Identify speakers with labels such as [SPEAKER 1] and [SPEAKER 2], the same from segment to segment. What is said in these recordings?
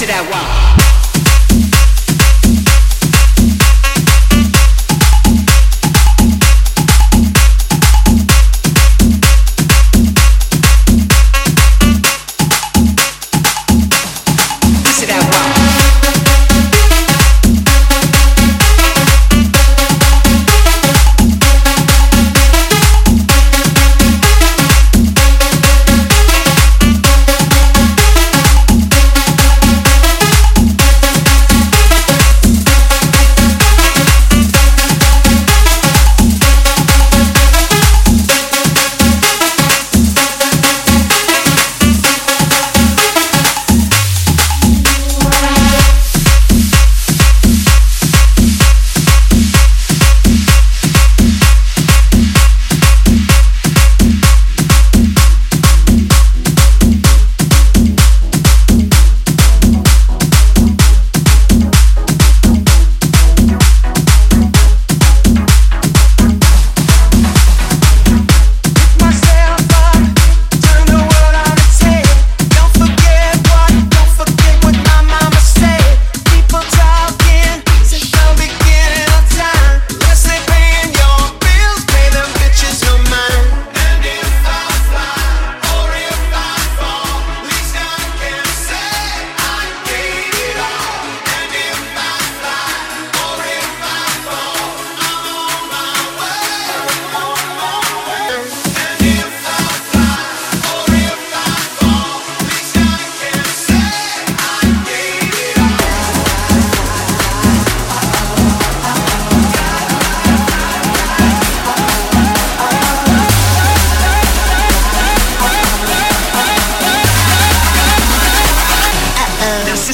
[SPEAKER 1] to that wall.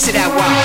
[SPEAKER 1] to that wall.